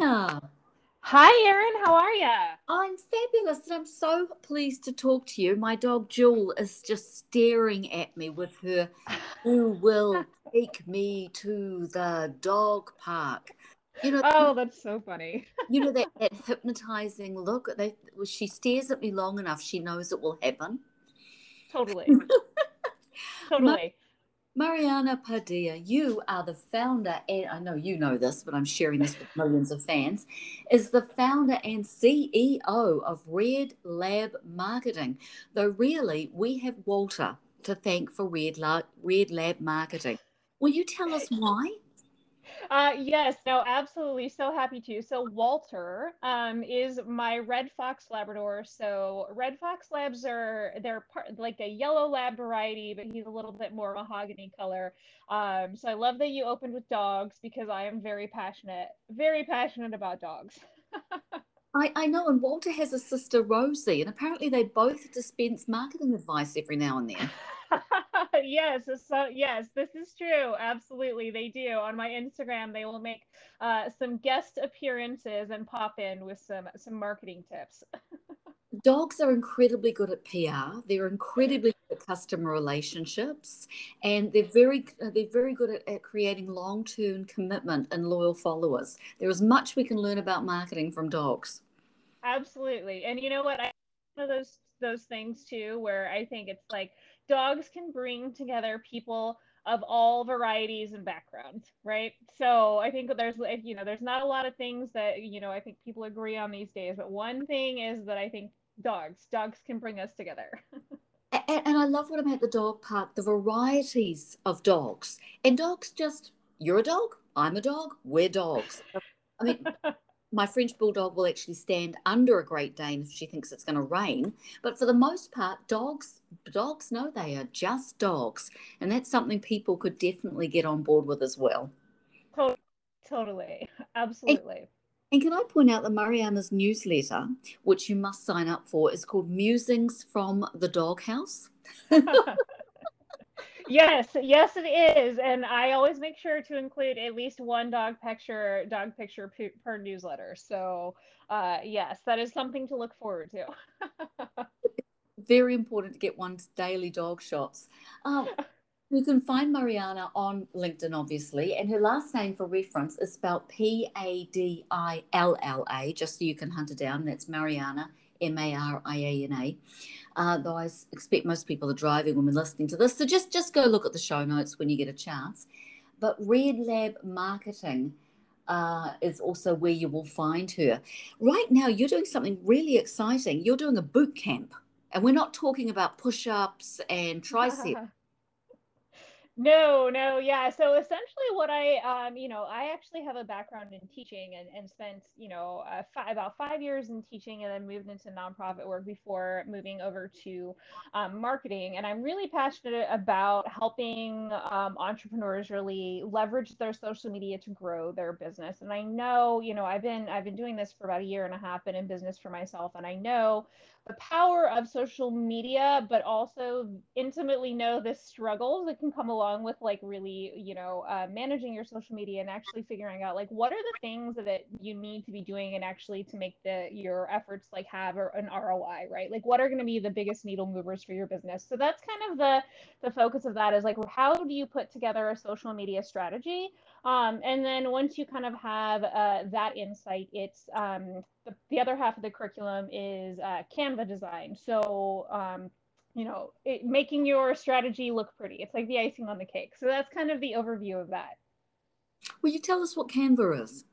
Hi, Erin. How are you? I'm fabulous and I'm so pleased to talk to you. My dog Jewel is just staring at me with her, who will take me to the dog park. You know, oh, that's so funny. you know that, that hypnotizing look. They, she stares at me long enough, she knows it will happen. Totally. totally. Mariana Padilla, you are the founder, and I know you know this, but I'm sharing this with millions of fans, is the founder and CEO of Red Lab Marketing. Though really, we have Walter to thank for Red Lab, Red Lab Marketing. Will you tell us why? Uh, yes, no, absolutely. So happy to. So Walter um, is my Red Fox Labrador. So Red Fox Labs are they're part like a yellow lab variety, but he's a little bit more mahogany color. Um, so I love that you opened with dogs because I am very passionate, very passionate about dogs. I, I know, and Walter has a sister Rosie, and apparently they both dispense marketing advice every now and then. yes, so yes, this is true. Absolutely, they do. On my Instagram, they will make uh, some guest appearances and pop in with some some marketing tips. Dogs are incredibly good at PR. They're incredibly good at customer relationships, and they're very they're very good at, at creating long term commitment and loyal followers. There is much we can learn about marketing from dogs. Absolutely, and you know what? I one of those those things too, where I think it's like dogs can bring together people of all varieties and backgrounds, right? So I think there's, you know, there's not a lot of things that, you know, I think people agree on these days, but one thing is that I think dogs, dogs can bring us together. and, and I love what I'm at the dog park, the varieties of dogs. And dogs just, you're a dog, I'm a dog, we're dogs. I mean, my French bulldog will actually stand under a Great Dane if she thinks it's going to rain. But for the most part, dogs dogs know they are just dogs, and that's something people could definitely get on board with as well. Totally, absolutely. And, and can I point out that Mariana's newsletter, which you must sign up for, is called Musings from the Doghouse? yes, yes, it is, and I always make sure to include at least one dog picture, dog picture per, per newsletter. So, uh, yes, that is something to look forward to. Very important to get one's daily dog shots. Um, you can find Mariana on LinkedIn, obviously, and her last name for reference is spelled P A D I L L A, just so you can hunt her down. That's Mariana M A R I A N A. Uh, though I expect most people are driving when we're listening to this, so just just go look at the show notes when you get a chance. But Red Lab Marketing uh, is also where you will find her. Right now, you're doing something really exciting. You're doing a boot camp, and we're not talking about push-ups and triceps. No, no, yeah. So essentially, what I, um, you know, I actually have a background in teaching and, and spent, you know, uh, fi- about five years in teaching and then moved into nonprofit work before moving over to um, marketing. And I'm really passionate about helping um, entrepreneurs really leverage their social media to grow their business. And I know, you know, I've been I've been doing this for about a year and a half, been in business for myself, and I know the power of social media, but also intimately know the struggles that can come along with like really, you know, uh, managing your social media and actually figuring out like what are the things that you need to be doing and actually to make the your efforts like have an ROI, right? Like what are going to be the biggest needle movers for your business? So that's kind of the the focus of that is like how do you put together a social media strategy? Um, and then once you kind of have uh, that insight, it's um, the, the other half of the curriculum is uh, Canva design. So, um, you know, it, making your strategy look pretty. It's like the icing on the cake. So that's kind of the overview of that. Will you tell us what Canva is?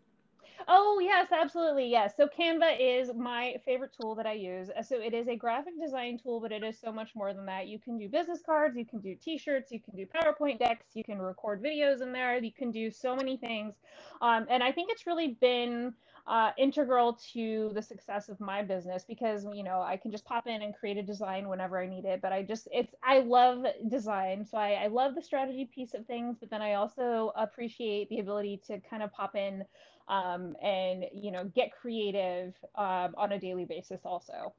Oh, yes, absolutely. Yes. So Canva is my favorite tool that I use. So it is a graphic design tool, but it is so much more than that. You can do business cards, you can do t-shirts, you can do PowerPoint decks, you can record videos in there, you can do so many things. Um, and I think it's really been uh, integral to the success of my business because you know I can just pop in and create a design whenever I need it. But I just it's I love design, so I, I love the strategy piece of things. But then I also appreciate the ability to kind of pop in um, and you know get creative um, on a daily basis also.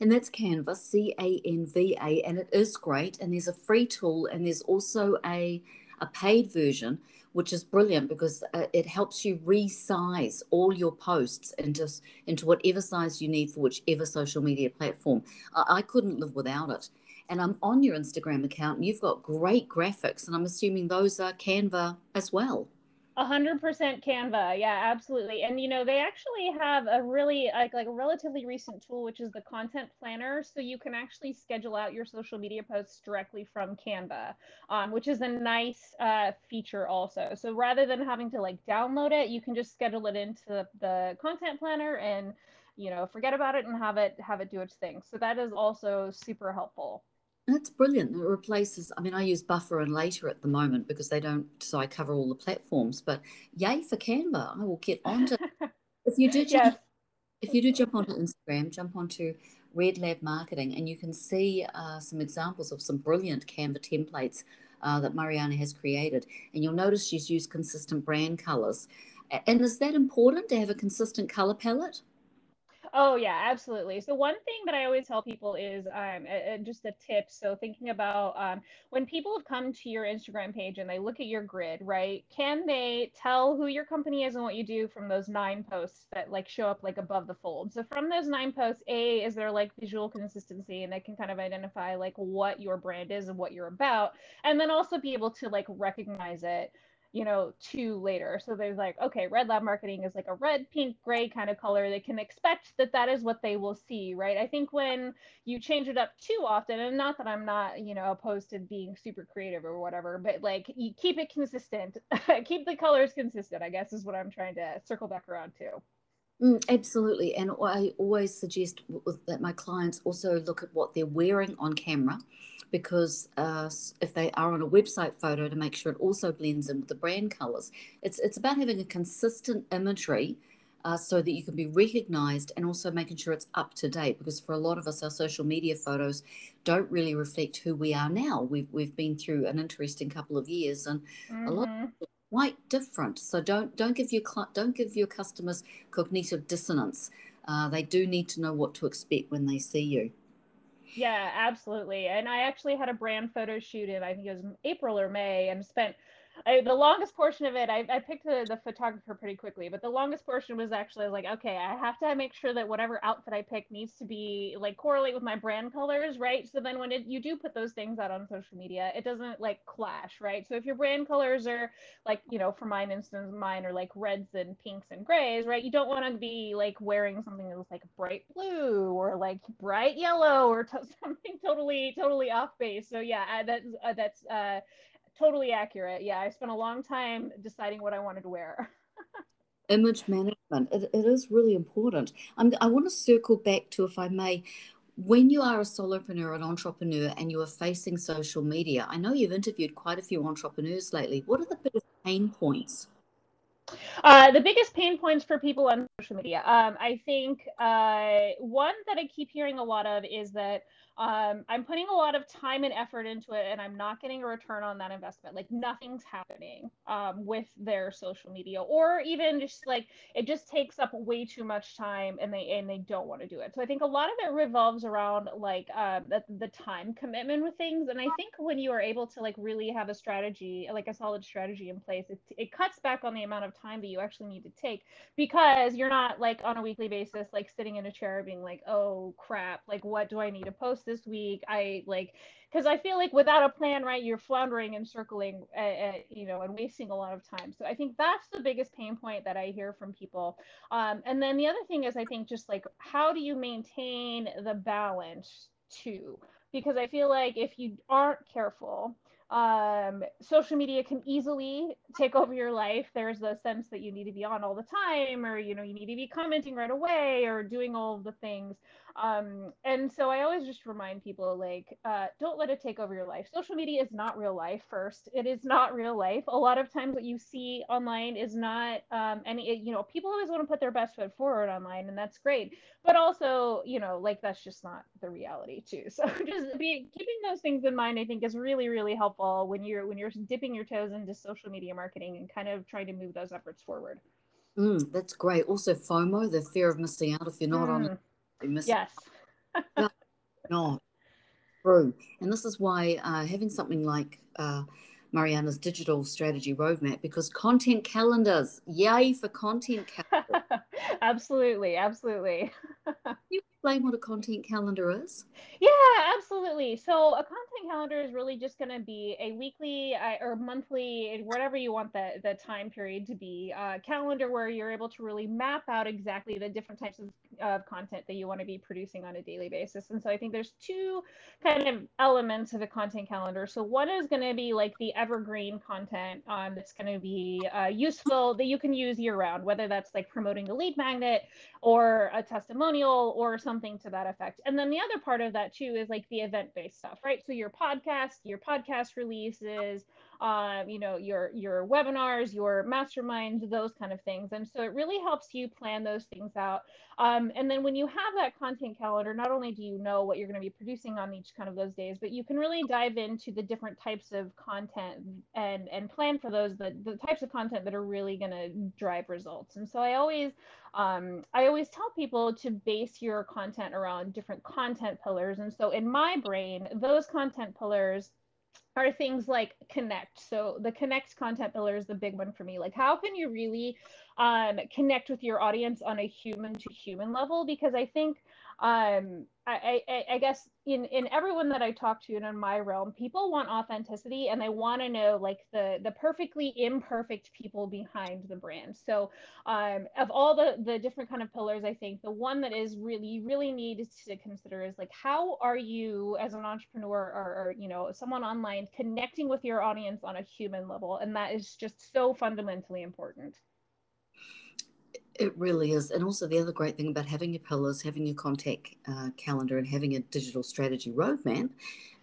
And that's Canva, C A N V A, and it is great. And there's a free tool, and there's also a a paid version, which is brilliant because uh, it helps you resize all your posts into into whatever size you need for whichever social media platform. I, I couldn't live without it. And I'm on your Instagram account, and you've got great graphics, and I'm assuming those are Canva as well. Hundred percent Canva, yeah, absolutely. And you know, they actually have a really like like a relatively recent tool, which is the content planner. So you can actually schedule out your social media posts directly from Canva, um, which is a nice uh, feature also. So rather than having to like download it, you can just schedule it into the, the content planner and you know forget about it and have it have it do its thing. So that is also super helpful. That's brilliant. It replaces, I mean, I use Buffer and Later at the moment because they don't, so I cover all the platforms. But yay for Canva. I will get onto if you do jump, yes. if you do jump onto Instagram, jump onto Red Lab Marketing and you can see uh, some examples of some brilliant Canva templates uh, that Mariana has created. And you'll notice she's used consistent brand colors. And is that important to have a consistent color palette? Oh yeah, absolutely. So one thing that I always tell people is um, just a tip. So thinking about um, when people have come to your Instagram page and they look at your grid, right? Can they tell who your company is and what you do from those nine posts that like show up like above the fold? So from those nine posts, a is there like visual consistency and they can kind of identify like what your brand is and what you're about, and then also be able to like recognize it you know, two later. So there's like, okay, red lab marketing is like a red, pink, gray kind of color. They can expect that that is what they will see, right? I think when you change it up too often, and not that I'm not, you know, opposed to being super creative or whatever, but like you keep it consistent, keep the colors consistent, I guess is what I'm trying to circle back around to. Mm, absolutely. And I always suggest that my clients also look at what they're wearing on camera because uh, if they are on a website photo to make sure it also blends in with the brand colors. It's, it's about having a consistent imagery uh, so that you can be recognized and also making sure it's up to date because for a lot of us our social media photos don't really reflect who we are now we've, we've been through an interesting couple of years and mm-hmm. a lot mm-hmm. Quite different. So don't don't give your don't give your customers cognitive dissonance. Uh, they do need to know what to expect when they see you. Yeah, absolutely. And I actually had a brand photo shoot in, I think it was April or May, and spent I, the longest portion of it, I, I picked the, the, photographer pretty quickly, but the longest portion was actually like, okay, I have to make sure that whatever outfit I pick needs to be like correlate with my brand colors, right? So then when it, you do put those things out on social media, it doesn't like clash, right? So if your brand colors are like, you know, for mine instance, mine are like reds and pinks and grays, right? You don't want to be like wearing something that that's like bright blue or like bright yellow or t- something totally, totally off base. So yeah, uh, that's, uh, that's, uh, totally accurate. Yeah, I spent a long time deciding what I wanted to wear. Image management, it, it is really important. I'm, I want to circle back to, if I may, when you are a solopreneur, an entrepreneur, and you are facing social media, I know you've interviewed quite a few entrepreneurs lately. What are the biggest pain points? Uh, the biggest pain points for people on social media. Um, I think uh, one that I keep hearing a lot of is that um, I'm putting a lot of time and effort into it and I'm not getting a return on that investment. Like nothing's happening um, with their social media or even just like it just takes up way too much time and they and they don't want to do it. So I think a lot of it revolves around like uh, the, the time commitment with things. And I think when you are able to like really have a strategy, like a solid strategy in place, it, it cuts back on the amount of time that you actually need to take because you're not like on a weekly basis, like sitting in a chair being like, oh crap, like what do I need to post this week. I like because I feel like without a plan, right, you're floundering and circling, uh, uh, you know, and wasting a lot of time. So I think that's the biggest pain point that I hear from people. Um, and then the other thing is, I think just like how do you maintain the balance too? Because I feel like if you aren't careful, um, social media can easily take over your life. There's the sense that you need to be on all the time, or you know, you need to be commenting right away, or doing all the things. Um, and so I always just remind people like, uh, don't let it take over your life. Social media is not real life. First, it is not real life. A lot of times, what you see online is not um, any. You know, people always want to put their best foot forward online, and that's great. But also, you know, like that's just not the reality too. So just be keeping those things in mind. I think is really really helpful when you're when you're dipping your toes into social media marketing and kind of trying to move those efforts forward. Mm, that's great. Also, FOMO, the fear of missing out if you're not mm. on Yes. no, true. And this is why uh, having something like uh, Mariana's digital strategy roadmap because content calendars, yay for content calendars. absolutely, absolutely. You explain what a content calendar is? Yeah, absolutely. So a content calendar is really just going to be a weekly uh, or monthly, whatever you want the, the time period to be, uh, calendar where you're able to really map out exactly the different types of, of content that you want to be producing on a daily basis. And so I think there's two kind of elements of a content calendar. So one is going to be like the evergreen content um, that's going to be uh, useful that you can use year round, whether that's like promoting the lead magnet or a testimonial or something to that effect. And then the other part of that too is like the event based stuff, right? So your podcast, your podcast releases, um, you know, your your webinars, your masterminds, those kind of things. And so it really helps you plan those things out. Um, and then when you have that content calendar, not only do you know what you're going to be producing on each kind of those days, but you can really dive into the different types of content and and plan for those the, the types of content that are really going to drive results. And so I always um, I always tell people to base your content around different content pillars. And so in my brain, those content pillars are things like connect. So the connect content pillar is the big one for me. Like how can you really um, connect with your audience on a human to human level? Because I think um, I, I, I, guess in, in everyone that I talk to and in my realm, people want authenticity and they want to know like the, the perfectly imperfect people behind the brand. So um, of all the, the different kind of pillars, I think the one that is really, really need to consider is like, how are you as an entrepreneur or, or, you know, someone online connecting with your audience on a human level? And that is just so fundamentally important. It really is. And also, the other great thing about having your pillars, having your contact uh, calendar, and having a digital strategy roadmap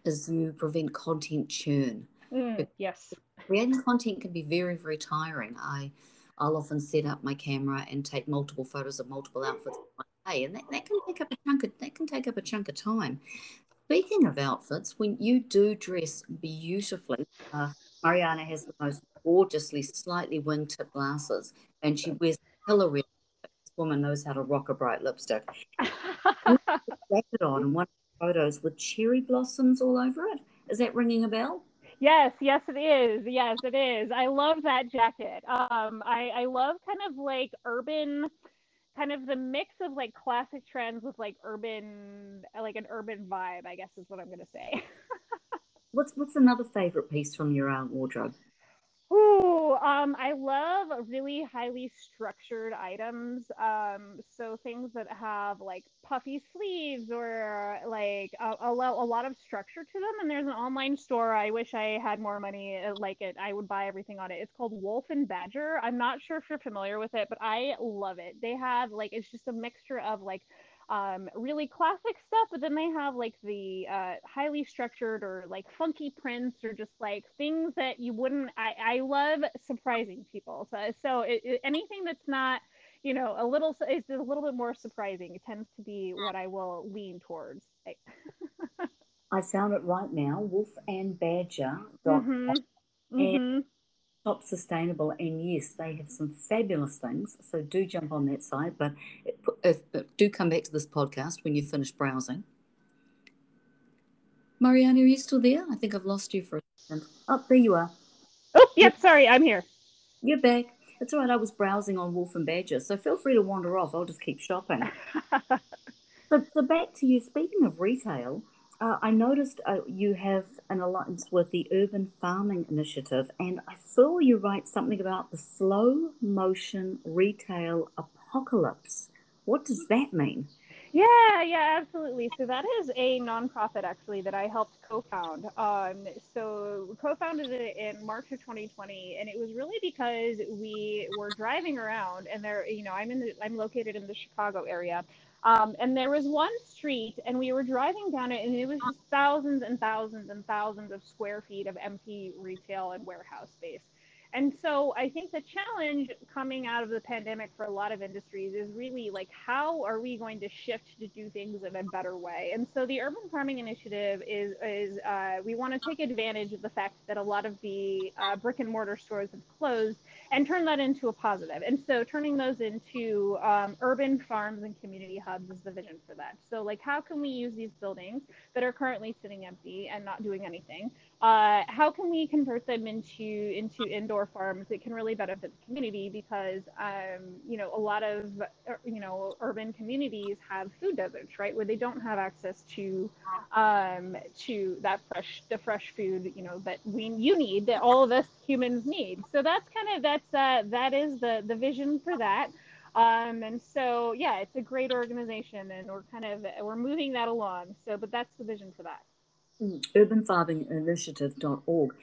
is you prevent content churn. Mm, yes. Creating content can be very, very tiring. I, I'll often set up my camera and take multiple photos of multiple outfits one day, and that, that can take up a chunk of that can take up a chunk of time. Speaking of outfits, when you do dress beautifully, uh, Mariana has the most gorgeously slightly wingtip glasses, and she wears Hillary, this woman knows how to rock a bright lipstick. jacket on and one photos with cherry blossoms all over it. Is that ringing a bell? Yes, yes, it is. Yes, it is. I love that jacket. Um, I, I love kind of like urban, kind of the mix of like classic trends with like urban, like an urban vibe. I guess is what I'm gonna say. what's what's another favorite piece from your uh, wardrobe? Ooh, um, I love really highly structured items. Um, so things that have like puffy sleeves or like a, a, a, lot of structure to them. And there's an online store. I wish I had more money uh, like it. I would buy everything on it. It's called Wolf and Badger. I'm not sure if you're familiar with it, but I love it. They have like it's just a mixture of like um, really classic stuff, but then they have like the uh, highly structured or like funky prints or just like things that you wouldn't. I, I love surprising people. So, so it, it, anything that's not, you know, a little is a little bit more surprising. It tends to be what I will lean towards. I found it right now. Wolf and Badger. Mm-hmm. Mm-hmm shop sustainable and yes they have some fabulous things so do jump on that site but if, if, do come back to this podcast when you finish browsing. Mariana are you still there? I think i've lost you for a second. Oh there you are. Oh yep sorry i'm here. You're back. It's all right i was browsing on wolf and badger so feel free to wander off. I'll just keep shopping. So, so back to you. Speaking of retail uh, I noticed uh, you have an alliance with the Urban Farming Initiative, and I saw you write something about the slow motion retail apocalypse. What does that mean? Yeah, yeah, absolutely. So that is a nonprofit actually that I helped co-found. Um, so co-founded it in March of 2020, and it was really because we were driving around, and there, you know, I'm in, the, I'm located in the Chicago area, um, and there was one street, and we were driving down it, and it was just thousands and thousands and thousands of square feet of empty retail and warehouse space. And so I think the challenge coming out of the pandemic for a lot of industries is really like, how are we going to shift to do things in a better way? And so the Urban Farming Initiative is, is uh, we want to take advantage of the fact that a lot of the uh, brick and mortar stores have closed and turn that into a positive. And so turning those into um, urban farms and community hubs is the vision for that. So like, how can we use these buildings that are currently sitting empty and not doing anything uh, how can we convert them into into indoor farms that can really benefit the community? Because um, you know a lot of uh, you know urban communities have food deserts right? Where they don't have access to um, to that fresh the fresh food you know that we you need that all of us humans need. So that's kind of that's uh, that is the the vision for that. Um, and so yeah it's a great organization and we're kind of we're moving that along. So but that's the vision for that urbanfarminginitiative.org.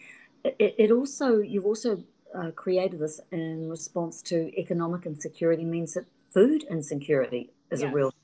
It, it also, you've also uh, created this in response to economic insecurity, means that food insecurity is yes. a real.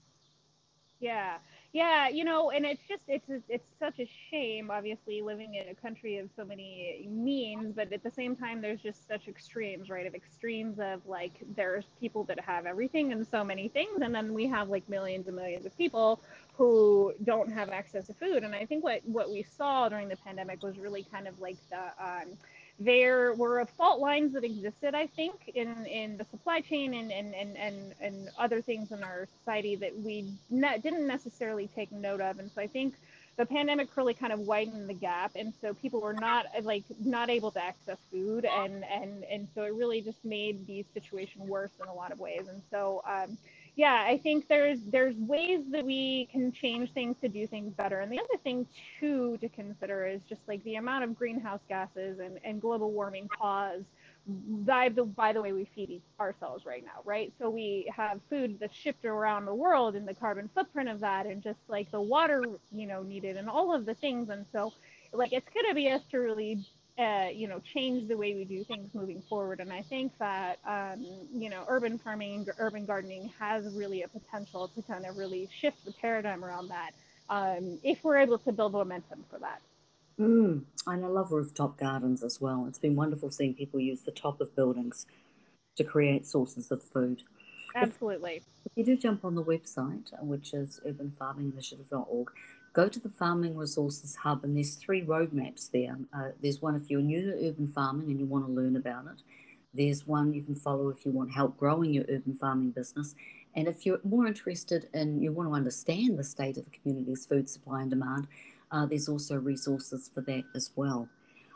Yeah, yeah, you know, and it's just it's it's such a shame, obviously, living in a country of so many means, but at the same time, there's just such extremes, right? Of extremes of like there's people that have everything and so many things, and then we have like millions and millions of people who don't have access to food. And I think what what we saw during the pandemic was really kind of like the um, there were fault lines that existed, I think, in, in the supply chain and, and, and, and, and other things in our society that we ne- didn't necessarily take note of. And so I think the pandemic really kind of widened the gap. And so people were not like not able to access food. And, and, and so it really just made the situation worse in a lot of ways. And so, um, yeah, I think there's there's ways that we can change things to do things better. And the other thing too to consider is just like the amount of greenhouse gases and, and global warming caused by the by the way we feed ourselves right now, right? So we have food that's shipped around the world and the carbon footprint of that and just like the water, you know, needed and all of the things. And so like it's gonna be us to really uh, you know, change the way we do things moving forward. And I think that, um, you know, urban farming, urban gardening has really a potential to kind of really shift the paradigm around that um, if we're able to build momentum for that. Mm, and I love rooftop gardens as well. It's been wonderful seeing people use the top of buildings to create sources of food. Absolutely. If, if you do jump on the website, which is urbanfarminginitiative.org, go to the Farming Resources Hub, and there's three roadmaps there. Uh, there's one if you're new to urban farming and you want to learn about it. There's one you can follow if you want help growing your urban farming business. And if you're more interested in, you want to understand the state of the community's food supply and demand, uh, there's also resources for that as well.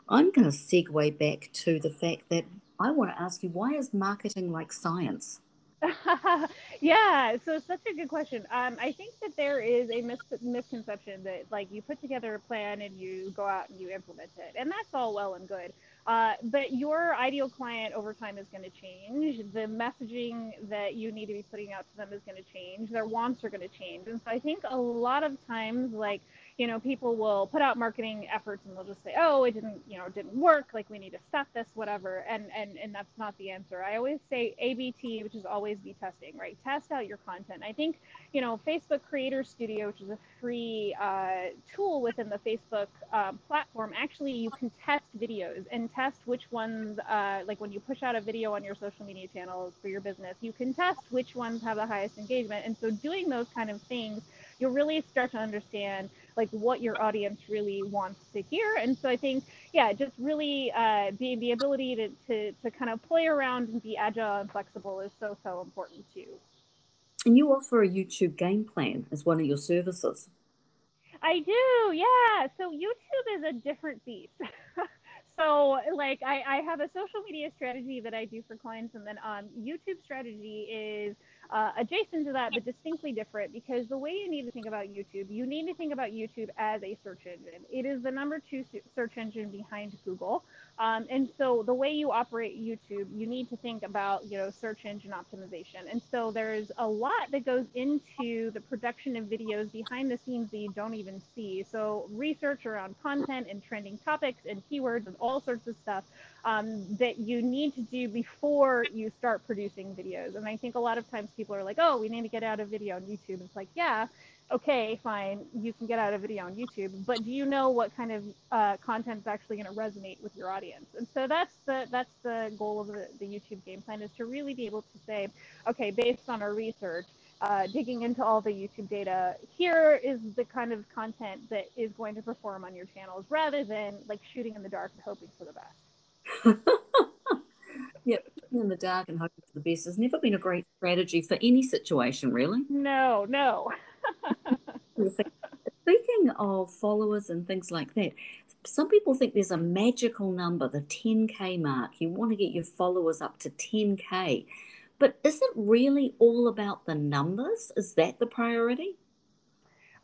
I'm going to segue back to the fact that I want to ask you why is marketing like science? yeah, so such a good question. Um, I think that there is a mis- misconception that like you put together a plan and you go out and you implement it, and that's all well and good. Uh, but your ideal client over time is going to change. The messaging that you need to be putting out to them is going to change. Their wants are going to change, and so I think a lot of times, like you know, people will put out marketing efforts and they'll just say, "Oh, it didn't, you know, it didn't work. Like we need to stop this, whatever." And and and that's not the answer. I always say ABT, which is always be testing, right? Test out your content. I think, you know, Facebook Creator Studio, which is a free uh, tool within the Facebook um, platform, actually you can test videos and test which ones, uh, like when you push out a video on your social media channels for your business, you can test which ones have the highest engagement. And so doing those kind of things, you'll really start to understand like what your audience really wants to hear. And so I think, yeah, just really uh, the, the ability to, to, to kind of play around and be agile and flexible is so, so important too. And you offer a YouTube game plan as one of your services. I do, yeah. So YouTube is a different beast. so like I, I have a social media strategy that I do for clients and then um, YouTube strategy is uh, adjacent to that, but distinctly different because the way you need to think about YouTube, you need to think about YouTube as a search engine. It is the number two search engine behind Google. Um, and so the way you operate YouTube, you need to think about, you know, search engine optimization. And so there's a lot that goes into the production of videos behind the scenes that you don't even see. So research around content and trending topics and keywords and all sorts of stuff um, that you need to do before you start producing videos. And I think a lot of times people are like, oh, we need to get out a video on YouTube. It's like, yeah, okay, fine, you can get out a video on YouTube, but do you know what kind of uh, content is actually going to resonate with your audience? And so that's the that's the goal of the, the YouTube game plan is to really be able to say, okay, based on our research, uh, digging into all the YouTube data, here is the kind of content that is going to perform on your channels, rather than like shooting in the dark and hoping for the best. yeah, in the dark and hoping for the best has never been a great strategy for any situation, really. No, no. Speaking of followers and things like that, some people think there's a magical number, the 10K mark. You want to get your followers up to 10K. But is it really all about the numbers? Is that the priority?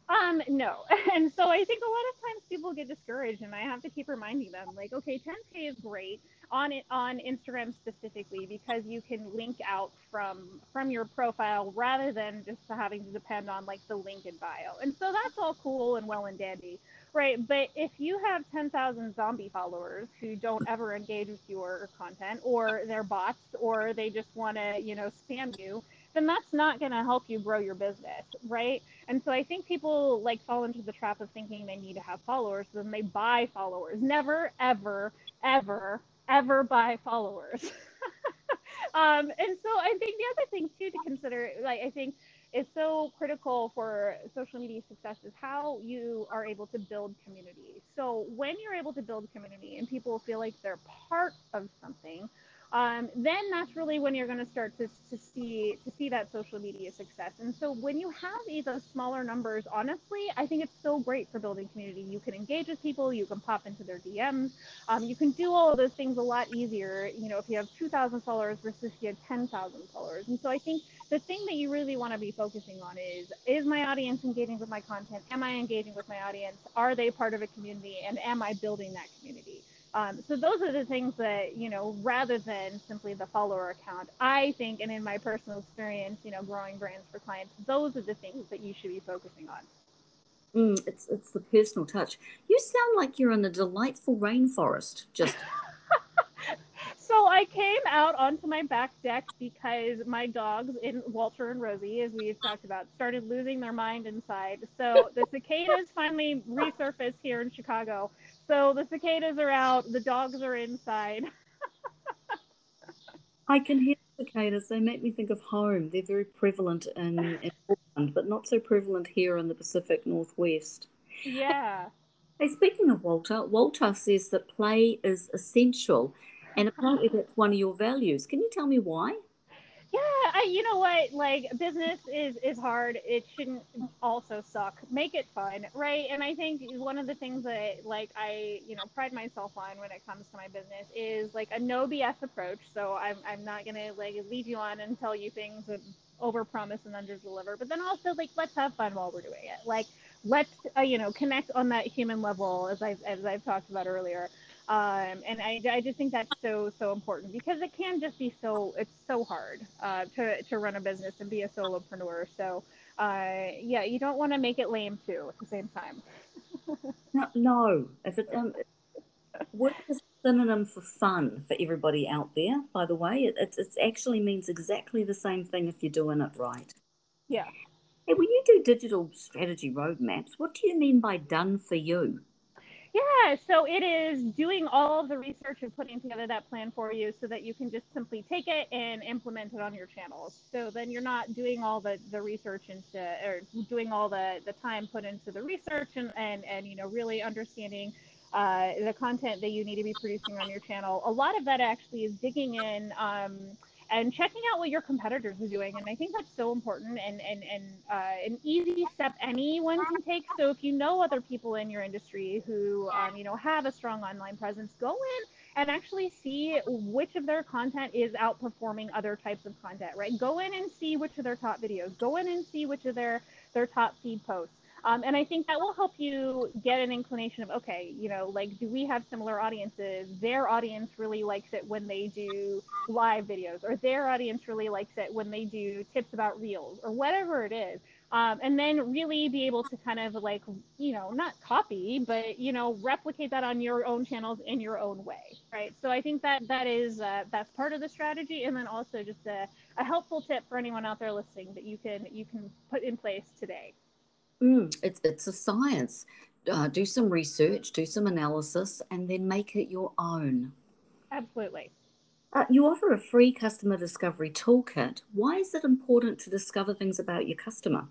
Um, no. And so I think a lot of times people get discouraged and I have to keep reminding them like, okay, 10K is great on it on Instagram specifically because you can link out from from your profile rather than just having to depend on like the link in bio. And so that's all cool and well and dandy. Right, but if you have 10,000 zombie followers who don't ever engage with your content or they're bots or they just want to, you know, spam you, then that's not going to help you grow your business, right? And so I think people like fall into the trap of thinking they need to have followers, then they buy followers. Never, ever, ever, ever buy followers. um, and so I think the other thing too to consider, like I think is so critical for social media success is how you are able to build community. So when you're able to build community and people feel like they're part of something, um, then that's really when you're going to start to, see to see that social media success. And so when you have these smaller numbers, honestly, I think it's so great for building community. You can engage with people, you can pop into their DMs, um, you can do all of those things a lot easier. You know, if you have 2,000 followers versus if you have 10,000 followers. And so I think the thing that you really want to be focusing on is is my audience engaging with my content? Am I engaging with my audience? Are they part of a community? And am I building that community? Um, so those are the things that, you know, rather than simply the follower account, I think, and in my personal experience, you know, growing brands for clients, those are the things that you should be focusing on. Mm, it's it's the personal touch. You sound like you're in a delightful rainforest. Just so I came out onto my back deck because my dogs, in Walter and Rosie, as we've talked about, started losing their mind inside. So the cicadas finally resurfaced here in Chicago, so the cicadas are out, the dogs are inside. I can hear cicadas. They make me think of home. They're very prevalent in, in Auckland, but not so prevalent here in the Pacific Northwest. Yeah. Hey, speaking of Walter, Walter says that play is essential, and apparently that's one of your values. Can you tell me why? Yeah I, you know what? Like business is is hard. It shouldn't also suck. Make it fun right? And i think one of the things that like i you know pride myself on when it comes to my business is like a no bs approach. So i'm, I'm not gonna like lead you on and tell you things that over promise and under deliver but then also like let's have fun while we're doing it. Like let's uh, you know connect on that human level as i as i've talked about earlier um, and I, I just think that's so so important because it can just be so it's so hard uh, to to run a business and be a solopreneur. So uh, yeah, you don't want to make it lame too at the same time. no, no, if it um, work is synonym for fun for everybody out there. By the way, it it, it actually means exactly the same thing if you're doing it right. Yeah. Hey, when you do digital strategy roadmaps, what do you mean by done for you? Yeah, so it is doing all of the research and putting together that plan for you so that you can just simply take it and implement it on your channels. So then you're not doing all the, the research into or doing all the, the time put into the research and, and, and you know really understanding uh, the content that you need to be producing on your channel. A lot of that actually is digging in um, and checking out what your competitors are doing. And I think that's so important and, and, and uh, an easy step anyone can take. So if you know other people in your industry who, um, you know, have a strong online presence, go in and actually see which of their content is outperforming other types of content, right? Go in and see which of their top videos, go in and see which of their, their top feed posts. Um, and I think that will help you get an inclination of, okay, you know, like, do we have similar audiences? Their audience really likes it when they do live videos, or their audience really likes it when they do tips about reels, or whatever it is. Um, and then really be able to kind of like, you know, not copy, but, you know, replicate that on your own channels in your own way, right? So I think that that is, uh, that's part of the strategy. And then also just a, a helpful tip for anyone out there listening that you can, you can put in place today. Mm, it's it's a science. Uh, do some research, do some analysis, and then make it your own. Absolutely. Uh, you offer a free customer discovery toolkit. Why is it important to discover things about your customer?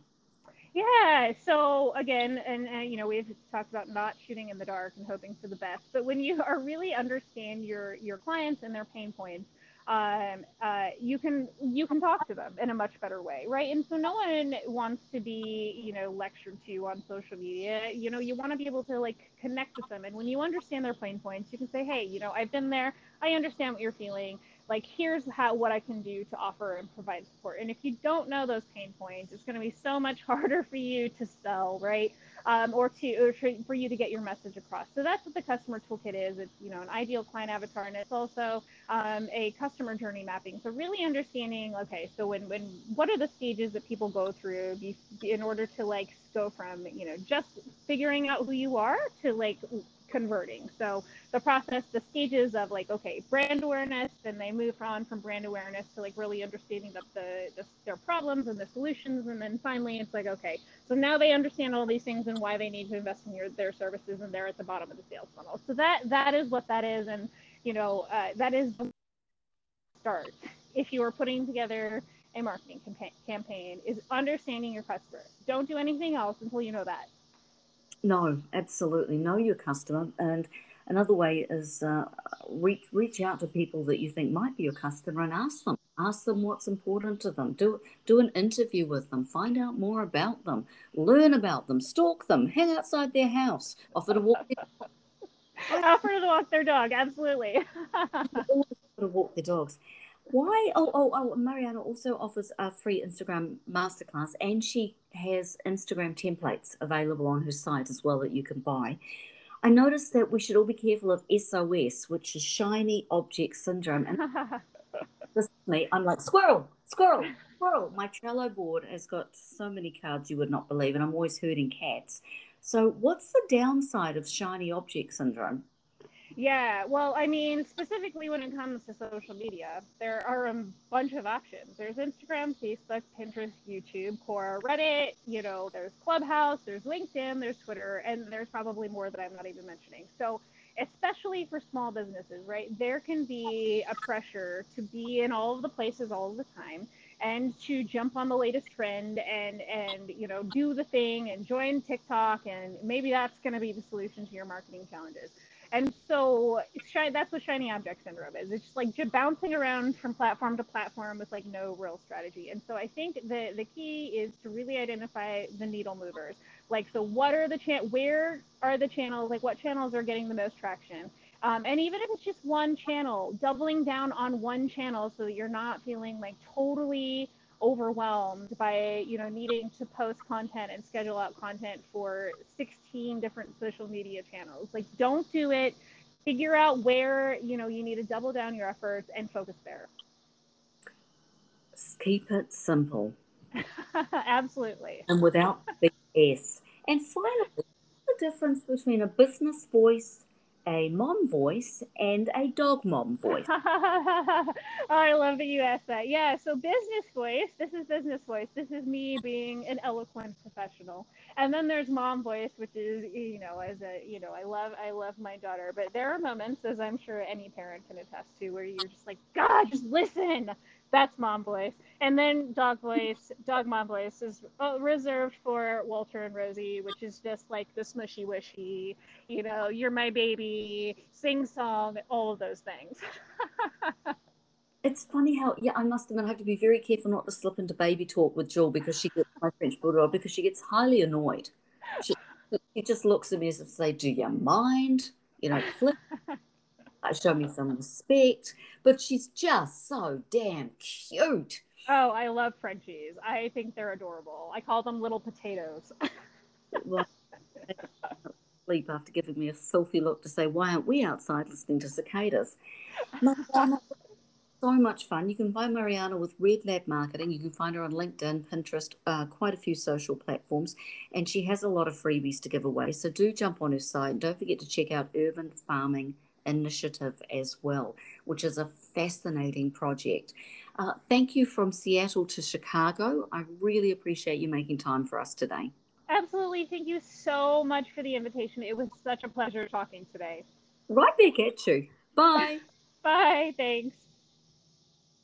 Yeah. So again, and, and you know, we've talked about not shooting in the dark and hoping for the best. But when you are really understand your your clients and their pain points, um, uh, you can you can talk to them in a much better way, right? And so no one wants to be you know lectured to on social media. You know, you want to be able to like connect with them, and when you understand their pain points, you can say, hey, you know, I've been there. I understand what you're feeling like here's how what i can do to offer and provide support and if you don't know those pain points it's going to be so much harder for you to sell right um, or to or for you to get your message across. So that's what the customer toolkit is. It's you know an ideal client avatar and it's also um, a customer journey mapping. So really understanding okay so when when what are the stages that people go through in order to like go from you know just figuring out who you are to like converting. So the process, the stages of like, okay, brand awareness, then they move on from brand awareness to like really understanding the, the, the, their problems and the solutions. And then finally it's like, okay, so now they understand all these things and why they need to invest in your, their services and they're at the bottom of the sales funnel. So that, that is what that is. And, you know, uh, that is the start. If you are putting together a marketing campaign is understanding your customer. Don't do anything else until you know that. No, absolutely. Know your customer. And another way is uh, reach, reach out to people that you think might be your customer and ask them. Ask them what's important to them. Do, do an interview with them. Find out more about them. Learn about them. Stalk them. Hang outside their house. Offer to walk their Offer to walk their dog. Absolutely. to walk their dogs. Why? Oh, oh, oh, Mariana also offers a free Instagram masterclass and she has Instagram templates available on her site as well that you can buy. I noticed that we should all be careful of SOS, which is shiny object syndrome. And this is me. I'm like, squirrel, squirrel, squirrel. My Trello board has got so many cards you would not believe, and I'm always herding cats. So, what's the downside of shiny object syndrome? Yeah, well, I mean, specifically when it comes to social media, there are a bunch of options. There's Instagram, Facebook, Pinterest, YouTube, Quora, Reddit, you know, there's Clubhouse, there's LinkedIn, there's Twitter, and there's probably more that I'm not even mentioning. So, especially for small businesses, right? There can be a pressure to be in all of the places all of the time and to jump on the latest trend and and you know do the thing and join TikTok and maybe that's going to be the solution to your marketing challenges. And so that's what shiny object syndrome is. It's just like just bouncing around from platform to platform with like no real strategy. And so I think the the key is to really identify the needle movers. Like, so what are the chan? Where are the channels? Like, what channels are getting the most traction? Um, and even if it's just one channel, doubling down on one channel so that you're not feeling like totally overwhelmed by you know needing to post content and schedule out content for 16 different social media channels. Like don't do it. Figure out where you know you need to double down your efforts and focus there. Keep it simple. Absolutely. And without the s. And finally the difference between a business voice a mom voice and a dog mom voice. oh, I love that you asked that. Yeah, so business voice, this is business voice. This is me being an eloquent professional. And then there's mom voice, which is, you know, as a, you know, I love I love my daughter, but there are moments as I'm sure any parent can attest to where you're just like, "God, just listen." That's mom voice. And then dog voice, dog mom voice is uh, reserved for Walter and Rosie, which is just like the smushy wishy, you know, you're my baby, sing song, all of those things. it's funny how, yeah, I must admit, I have to be very careful not to slip into baby talk with Jill because she gets my French bulldog because she gets highly annoyed. She, she just looks at me as if to say, Do you mind? You know, flip show me some respect. But she's just so damn cute. Oh, I love Frenchies. I think they're adorable. I call them little potatoes. well, sleep after giving me a filthy look to say, why aren't we outside listening to cicadas? so much fun. You can find Mariana with Red Lab Marketing. You can find her on LinkedIn, Pinterest, uh, quite a few social platforms, and she has a lot of freebies to give away. So do jump on her site. And don't forget to check out Urban Farming initiative as well, which is a fascinating project. Uh, thank you from Seattle to Chicago. I really appreciate you making time for us today. Absolutely. Thank you so much for the invitation. It was such a pleasure talking today. Right back at you. Bye. Bye. Thanks.